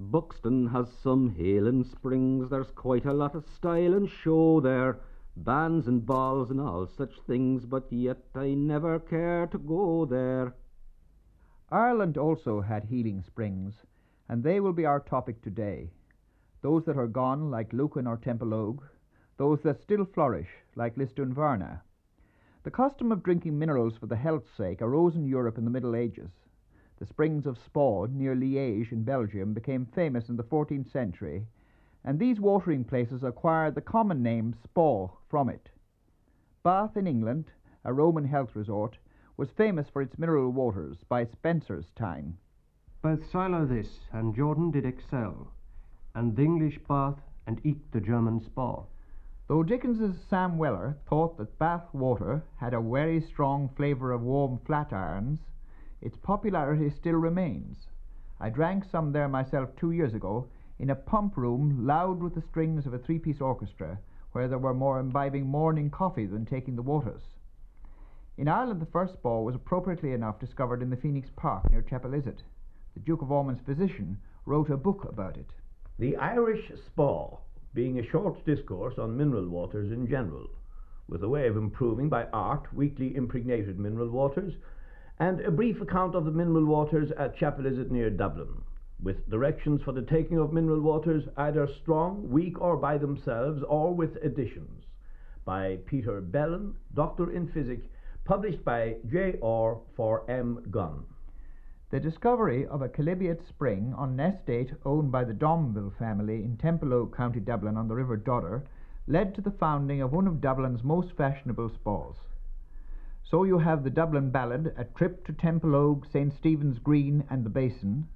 Buxton has some healing springs, there's quite a lot of style and show there, bands and balls and all such things, but yet I never care to go there. Ireland also had healing springs, and they will be our topic today. Those that are gone, like Lucan or Templeogue, those that still flourish, like Lisdoonvarna. The custom of drinking minerals for the health's sake arose in Europe in the Middle Ages. The springs of Spa, near Liège in Belgium, became famous in the 14th century, and these watering places acquired the common name Spa from it. Bath in England, a Roman health resort, was famous for its mineral waters by Spenser's time. Both Siloam this and Jordan did excel, and the English Bath and eke the German Spa. Though Dickens's Sam Weller thought that Bath water had a very strong flavour of warm flat irons, its popularity still remains. I drank some there myself two years ago in a pump room loud with the strings of a three piece orchestra, where there were more imbibing morning coffee than taking the waters. In Ireland, the first spa was appropriately enough discovered in the Phoenix Park near Chapelizod. The Duke of Ormond's physician wrote a book about it. The Irish Spa, being a short discourse on mineral waters in general, with a way of improving by art weakly impregnated mineral waters, and a brief account of the mineral waters at Chapelizod near Dublin, with directions for the taking of mineral waters either strong, weak, or by themselves, or with additions, by Peter Bellon, Doctor in Physic, published by J.R. for M. Gunn. The discovery of a chalybeate spring on an estate owned by the Domville family in Templeogue, County Dublin, on the River Dodder, led to the founding of one of Dublin's most fashionable spas. So you have the Dublin ballad, A Trip to Temple Templeogue, St. Stephen's Green, and the Basin.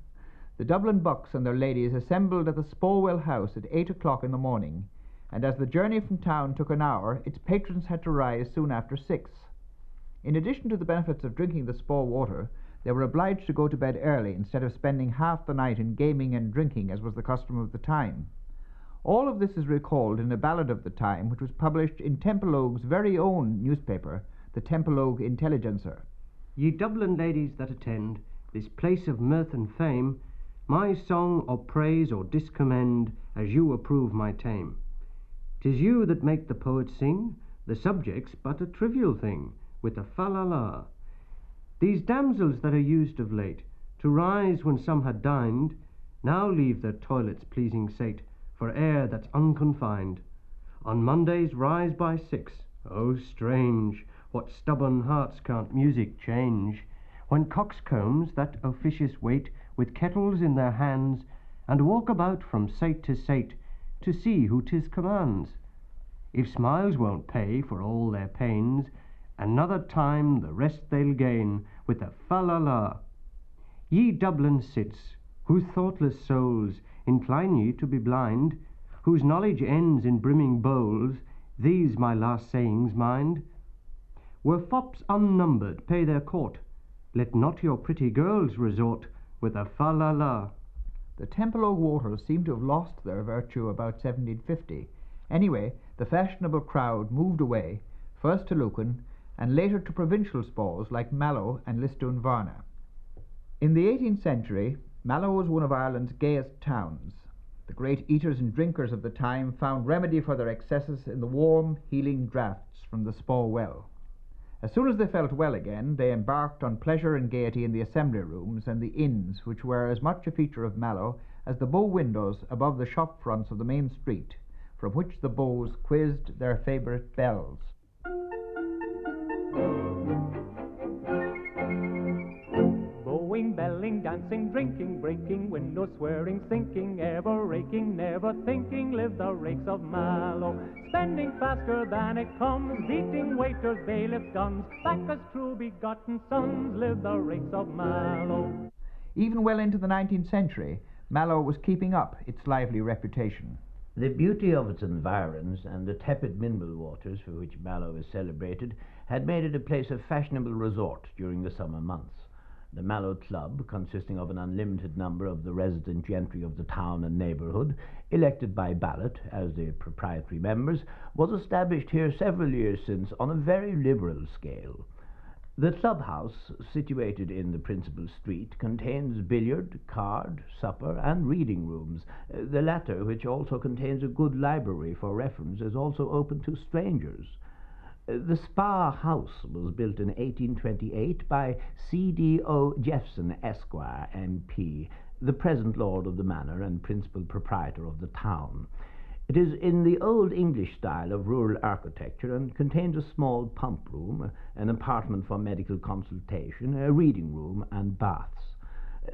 The Dublin bucks and their ladies assembled at the Spawell House at eight o'clock in the morning, and as the journey from town took an hour, its patrons had to rise soon after six. In addition to the benefits of drinking the Spa water, they were obliged to go to bed early instead of spending half the night in gaming and drinking, as was the custom of the time. All of this is recalled in a ballad of the time, which was published in Temple Templeogue's very own newspaper, the Templeogue Intelligencer. Ye Dublin ladies that attend this place of mirth and fame, my song or praise or discommend, as you approve my tame. 'Tis you that make the poet sing, the subject's but a trivial thing, with a fa la la. These damsels that are used of late to rise when some had dined, now leave their toilets pleasing sate for air that's unconfined. On Mondays rise by six. Oh, strange! What stubborn hearts can't music change? When coxcombs that officious wait with kettles in their hands, and walk about from sate to sate to see who 'tis commands. If smiles won't pay for all their pains, another time the rest they'll gain with a fa la la. Ye Dublin cits, whose thoughtless souls incline ye to be blind, whose knowledge ends in brimming bowls, these my last sayings mind. Were fops unnumbered pay their court, let not your pretty girls resort with a fa la la. The Templeogue waters seem to have lost their virtue about 1750. Anyway, the fashionable crowd moved away, first to Lucan, and later to provincial spas like Mallow and Lisdoonvarna. In the 18th century, Mallow was one of Ireland's gayest towns. The great eaters and drinkers of the time found remedy for their excesses in the warm, healing draughts from the Spa well. As soon as they felt well again, they embarked on pleasure and gaiety in the assembly rooms and the inns, which were as much a feature of Mallow as the bow windows above the shop fronts of the main street, from which the beaux quizzed their favourite belles. Bowing, dancing, drinking, breaking, window swearing, sinking, ever raking, never thinking, live the rakes of Mallow. Spending faster than it comes, beating waiters, bailiffs, guns, back as true begotten sons, live the rakes of Mallow. Even well into the 19th century, Mallow was keeping up its lively reputation. The beauty of its environs and the tepid mineral waters for which Mallow is celebrated had made it a place of fashionable resort during the summer months. The Mallow Club, consisting of an unlimited number of the resident gentry of the town and neighbourhood, elected by ballot as the proprietary members, was established here several years since on a very liberal scale. The clubhouse, situated in the principal street, contains billiard, card, supper, and reading rooms. The latter, which also contains a good library for reference, is also open to strangers. The Spa House was built in 1828 by C.D.O. Jephson, Esquire, M.P., the present lord of the manor and principal proprietor of the town. It is in the old English style of rural architecture and contains a small pump room, an apartment for medical consultation, a reading room, and baths.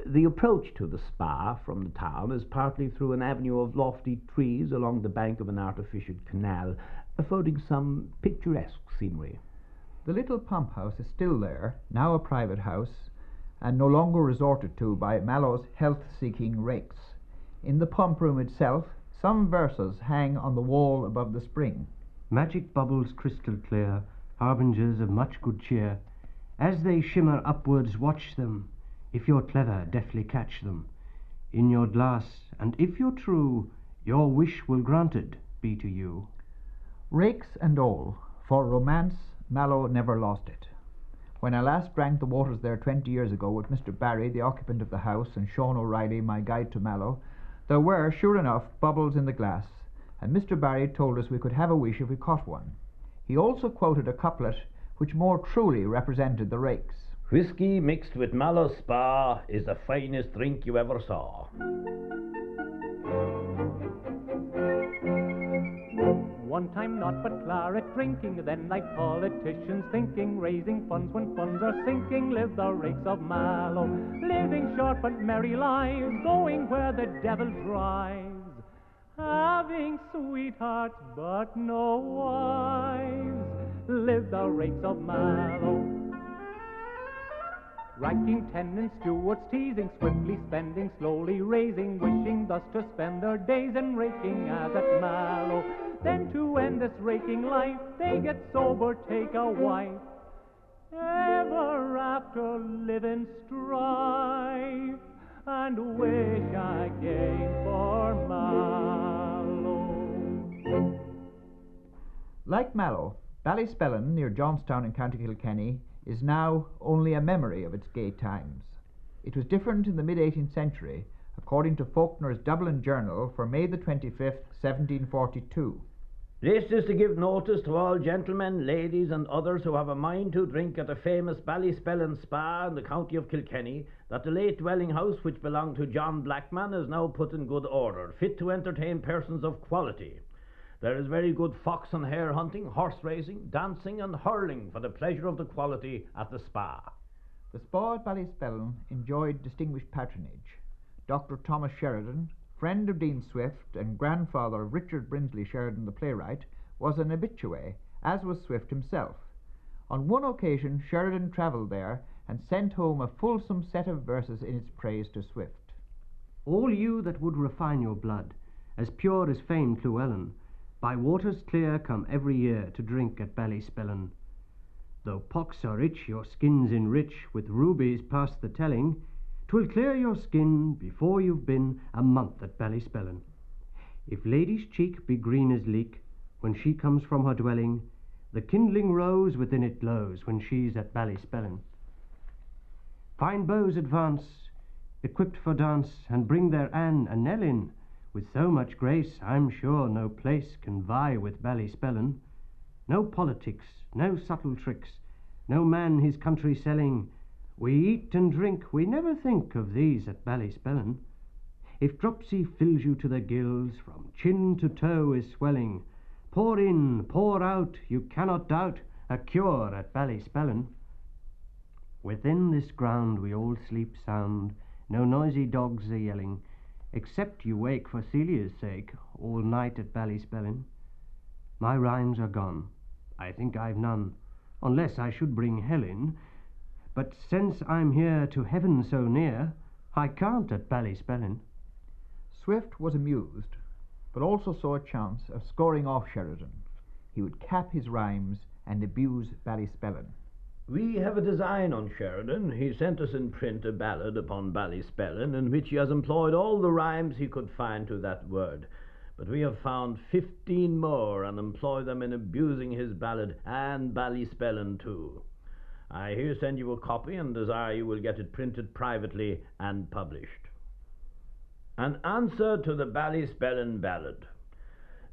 The approach to the spa from the town is partly through an avenue of lofty trees along the bank of an artificial canal, affording some picturesque scenery. The little pump house is still there, now a private house, and no longer resorted to by Mallow's health seeking rakes. In the pump room itself, some verses hang on the wall above the spring. Magic bubbles crystal clear, harbingers of much good cheer. As they shimmer upwards, watch them. If you're clever, deftly catch them. In your glass, and if you're true, your wish will granted be to you. Rakes and all, for romance, Mallow never lost it. When I last drank the waters there twenty years ago with Mr. Barry, the occupant of the house, and Sean O'Reilly, my guide to Mallow, there were, sure enough, bubbles in the glass, and Mr. Barry told us we could have a wish if we caught one. He also quoted a couplet which more truly represented the rakes. Whiskey mixed with Mallow Spa is the finest drink you ever saw. One time not but claret drinking, then like politicians thinking, raising funds when funds are sinking, live the rakes of Mallow, living short but merry lives, going where the devil drives, having sweethearts but no wives, live the rakes of Mallow. Ranking tenants, stewards, teasing, swiftly spending, slowly raising, wishing thus to spend their days in raking as at Mallow. Then to end this raking life, they get sober, take a wife. Ever after live in strife, and wish again for Mallow. Like Mallow, Ballyspellin, near Johnstown in County Kilkenny, is now only a memory of its gay times. It was different in the mid 18th century, according to Faulkner's Dublin Journal for May the 25th, 1742. This is to give notice to all gentlemen, ladies, and others who have a mind to drink at the famous Ballyspellin Spa in the county of Kilkenny that the late dwelling house which belonged to John Blackman is now put in good order, fit to entertain persons of quality. There is very good fox and hare hunting, horse racing, dancing, and hurling for the pleasure of the quality at the spa. The spa at Ballyspellin enjoyed distinguished patronage. Dr. Thomas Sheridan, friend of Dean Swift and grandfather of Richard Brinsley Sheridan, the playwright, was an habitué, as was Swift himself. On one occasion, Sheridan travelled there and sent home a fulsome set of verses in its praise to Swift. All you that would refine your blood, as pure as famed Llewellyn, by waters clear come every year to drink at Ballyspellin. Though pox are rich, your skin's enrich with rubies past the telling, 'twill clear your skin before you've been a month at Ballyspellin. If lady's cheek be green as leek, when she comes from her dwelling, the kindling rose within it glows when she's at Ballyspellin. Fine beaux advance, equipped for dance, and bring their Anne and Nell in, with so much grace, I'm sure no place can vie with Ballyspellin. No politics, no subtle tricks, no man his country selling. We eat and drink, we never think of these at Ballyspellin. If dropsy fills you to the gills, from chin to toe is swelling, pour in, pour out, you cannot doubt, a cure at Ballyspellin. Within this ground we all sleep sound, no noisy dogs are yelling, except you wake for Celia's sake all night at Ballyspellin. My rhymes are gone. I think I've none, unless I should bring Helen. But since I'm here to heaven so near, I can't at Ballyspellin. Swift was amused, but also saw a chance of scoring off Sheridan. He would cap his rhymes and abuse Ballyspellin. We have a design on Sheridan. He sent us in print a ballad upon Ballyspellin, in which he has employed all the rhymes he could find to that word. But we have found fifteen more and employ them in abusing his ballad and Ballyspellin too. I here send you a copy and desire you will get it printed privately and published. An answer to the Ballyspellin ballad.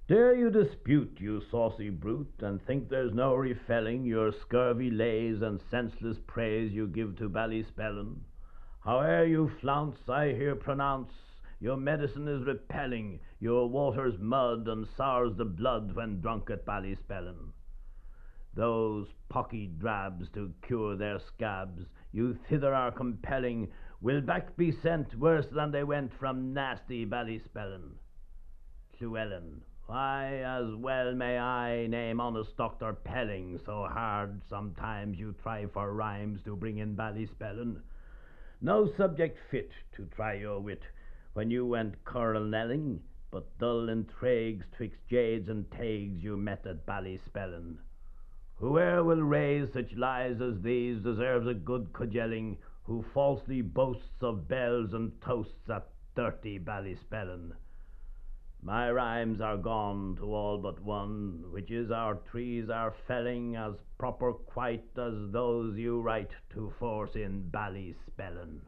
Dare you dispute, you saucy brute, and think there's no refelling your scurvy lays and senseless praise you give to Ballyspellin? Howe'er you flounce, I here pronounce your medicine is repelling, your water's mud and sours the blood when drunk at Ballyspellin. Those pocky drabs to cure their scabs you thither are compelling will back be sent worse than they went from nasty Ballyspellin. Llewellyn. Why, as well may I name honest Doctor Pelling, so hard sometimes you try for rhymes to bring in Ballyspellin. No subject fit to try your wit when you went coronelling, but dull intrigues twixt jades and tags you met at Ballyspellin. Whoe'er will raise such lies as these deserves a good cudgelling, who falsely boasts of bells and toasts at dirty Ballyspellin. My rhymes are gone to all but one, which is our trees are felling as proper quite as those you write to force in Ballyspellin.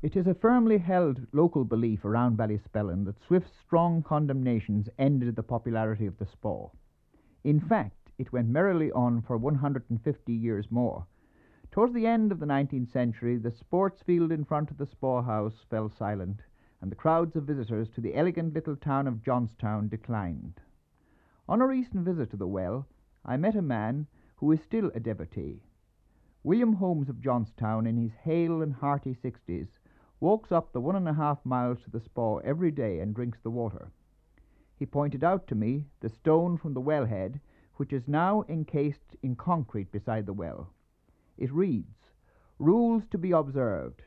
It is a firmly held local belief around Ballyspellin that Swift's strong condemnations ended the popularity of the Spa. In fact, it went merrily on for 150 years more. Towards the end of the 19th century, the sports field in front of the Spa House fell silent, and the crowds of visitors to the elegant little town of Johnstown declined. On a recent visit to the well, I met a man who is still a devotee. William Holmes of Johnstown, in his hale and hearty sixties, walks up the one and a half miles to the spa every day and drinks the water. He pointed out to me the stone from the wellhead, which is now encased in concrete beside the well. It reads, Rules to be observed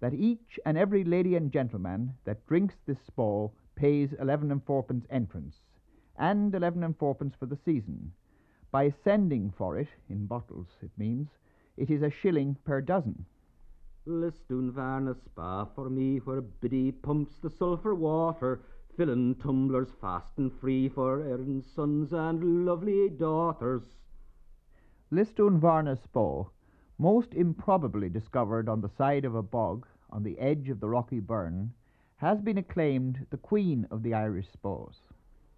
that each and every lady and gentleman that drinks this spa pays eleven and fourpence entrance, and eleven and fourpence for the season. By sending for it, in bottles it means, it is a shilling per dozen. Lisdoonvarna spa for me where Biddy pumps the sulphur water, filling tumblers fast and free for Erin's sons and lovely daughters. Lisdoonvarna Spa, most improbably discovered on the side of a bog on the edge of the rocky burn, has been acclaimed the queen of the Irish spas.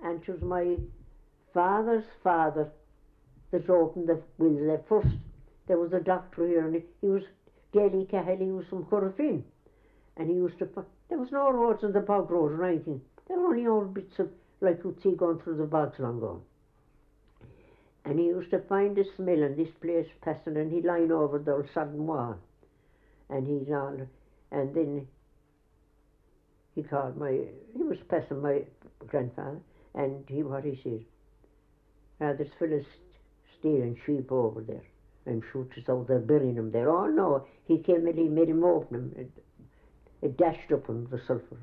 And 'twas my father's father that opened the will there first. There was a doctor here, and he was Daly Cahill, he was from Corofin. And he used to, fi- there was no roads on the bog road or anything. There were only old bits of, like you'd see going through the bogs long ago. And he used to find this mill and this place passing, and he'd line over the old sodden wall. And he'd and then he called my, he was passing my grandfather, and he, what he said, ah, there's fellas stealing sheep over there. I'm sure it's out they're burying them there. Oh no, he came and he made him open them. It, it dashed up on the sulphur.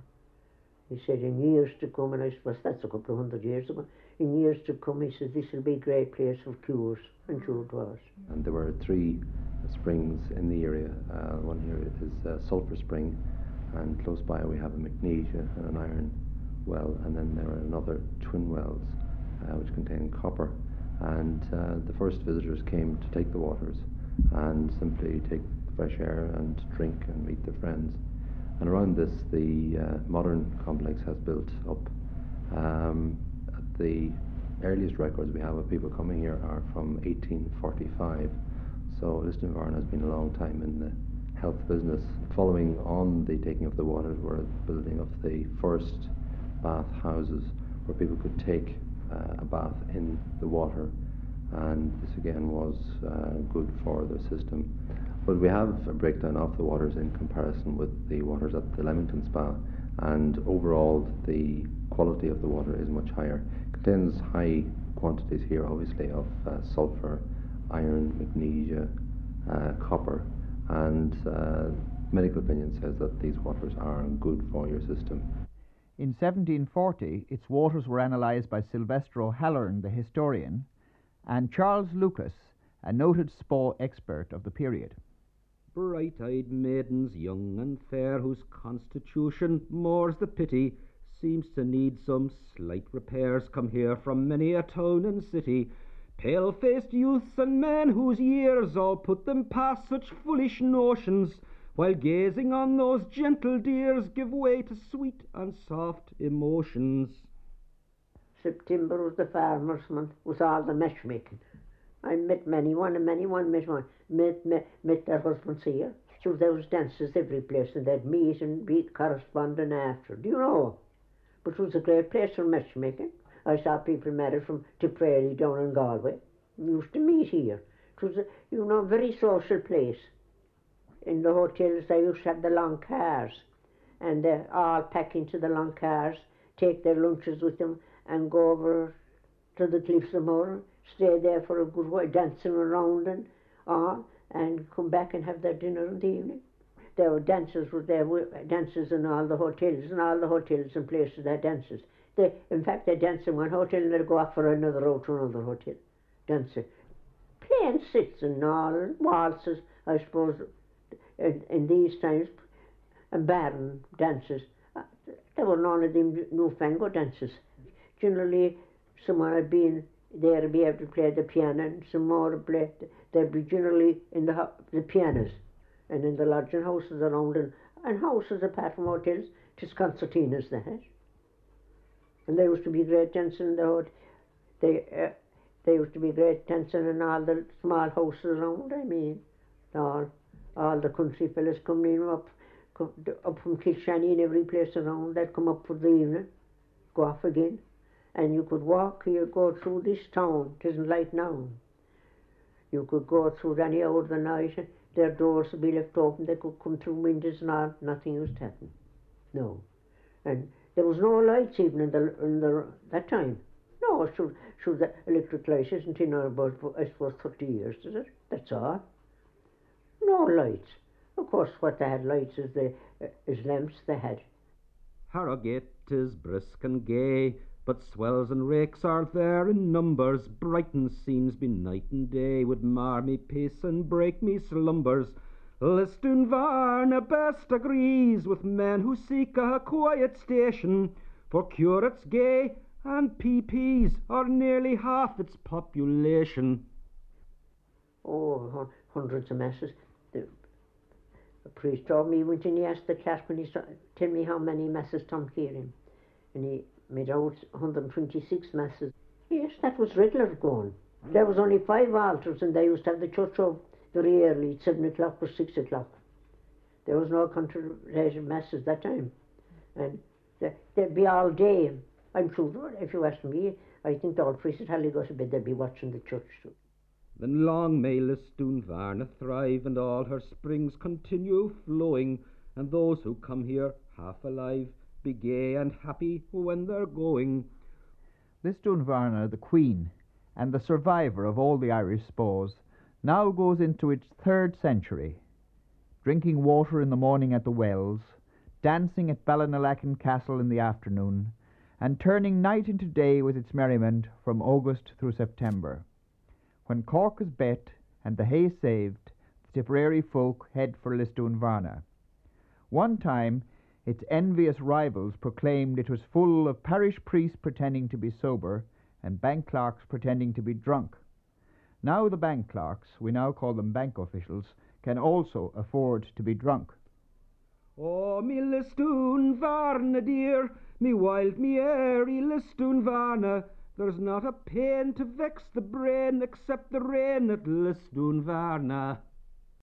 He said, in years to come, and I suppose that's a couple of hundred years ago, in years to come, he said, this will be a great place of cures. And sure it was. and there were three springs in the area. Uh, one here is uh, Sulphur Spring, and close by we have a magnesia and an iron well, and then there are another twin wells uh, which contain copper. And uh, the first visitors came to take the waters and simply take the fresh air and drink and meet their friends. And around this, the uh, modern complex has built up. Um, the earliest records we have of people coming here are from 1845. So Lisdoonvarna has been a long time in the health business. Following on the taking of the waters were the building of the first bath houses where people could take uh, a bath in the water. And this again was uh, good for the system. But we have a breakdown of the waters in comparison with the waters at the Leamington Spa, and overall the quality of the water is much higher. It contains high quantities here, obviously, of uh, sulphur, iron, magnesia, uh, copper, and uh, medical opinion says that these waters are good for your system. In 1740, its waters were analysed by Sylvester O'Halloran, the historian, and Charles Lucas, a noted spa expert of the period. Bright eyed maidens, young and fair, whose constitution, more's the pity, seems to need some slight repairs, come here from many a town and city Pale-faced youths and men whose years all put them past such foolish notions, while gazing on those gentle dears give way to sweet and soft emotions. September was the farmer's month, was all the matchmaking. I met many one, and many one met one, met, their husbands here. So there was dances every place, and they'd meet and be corresponding after. Do you know? But it was a great place for matchmaking. I saw people married from Tipperary down in Galway. We used to meet here. It was a, you know, very social place. In the hotels, they used to have the long cars, and they all pack into the long cars, take their lunches with them, and go over to the Cliffs of Moher, stay there for a good while, dancing around and all, and come back and have their dinner in the evening. There were dancers were there, dancers in all the hotels, and all the hotels and places that dances. They, in fact, they dance in one hotel and they go off for another out to another hotel, dancing, playing sits and all, waltzes, I suppose, in, in these times, and barren dances. Uh, there were none of them newfangled dances generally someone had been there to be able to play the piano and some more to play. They'd be generally in the, the pianos and in the lodging houses around and, and houses apart from hotels, just concertinas they had. And there used to be great dancing in the hotel. They, uh, there used to be great dancing in all the small houses around, I mean. All, all the country fellas coming in up, up from Kilshanny and every place around, they'd come up for the evening, go off again and you could walk here, go through this town. It isn't like now. You could go through any night, their doors would be left open, they could come through windows and all, nothing used to happen. No. And there was no lights even in the, in the that time. No, should, should the electric light isn't in about, I suppose, 30 years, is it? That's all. No lights. Of course, what they had lights is, the, is lamps they had. Harrogate is brisk and gay, but swells and rakes are there in numbers. Brighton scenes be night and day would mar me peace and break me slumbers. Lisdoonvarna best agrees with men who seek a quiet station, for curates gay and PPs are nearly half its population. Oh, hundreds of masses. The, the priest told me, and he asked the clerk when he uh, saw, tell me how many masses Tom him. And he made out 126 masses. Yes, that was regular going. There was only five altars and they used to have the church of very early, 7 o'clock or 6 o'clock. There was no congregated masses that time. And they'd be all day. I'm sure, if you ask me, I think old priests at Halley go to bed, they'd be watching the church too. Then long may Lisdoonvarna thrive, and all her springs continue flowing, and those who come here half alive be gay and happy when they're going. Lisdoonvarna, the Queen, and the survivor of all the Irish spores, now goes into its third century, drinking water in the morning at the wells, dancing at Ballinalacken Castle in the afternoon, and turning night into day with its merriment from August through September. When Cork is bet and the hay saved, the Tipperary folk head for Lisdoonvarna. One time its envious rivals proclaimed it was full of parish priests pretending to be sober and bank clerks pretending to be drunk. Now the bank clerks, we now call them bank officials, can also afford to be drunk. Oh, me Lisdoonvarna, dear, me wild, me airy Lisdoonvarna, there's not a pain to vex the brain except the rain at Lisdoonvarna.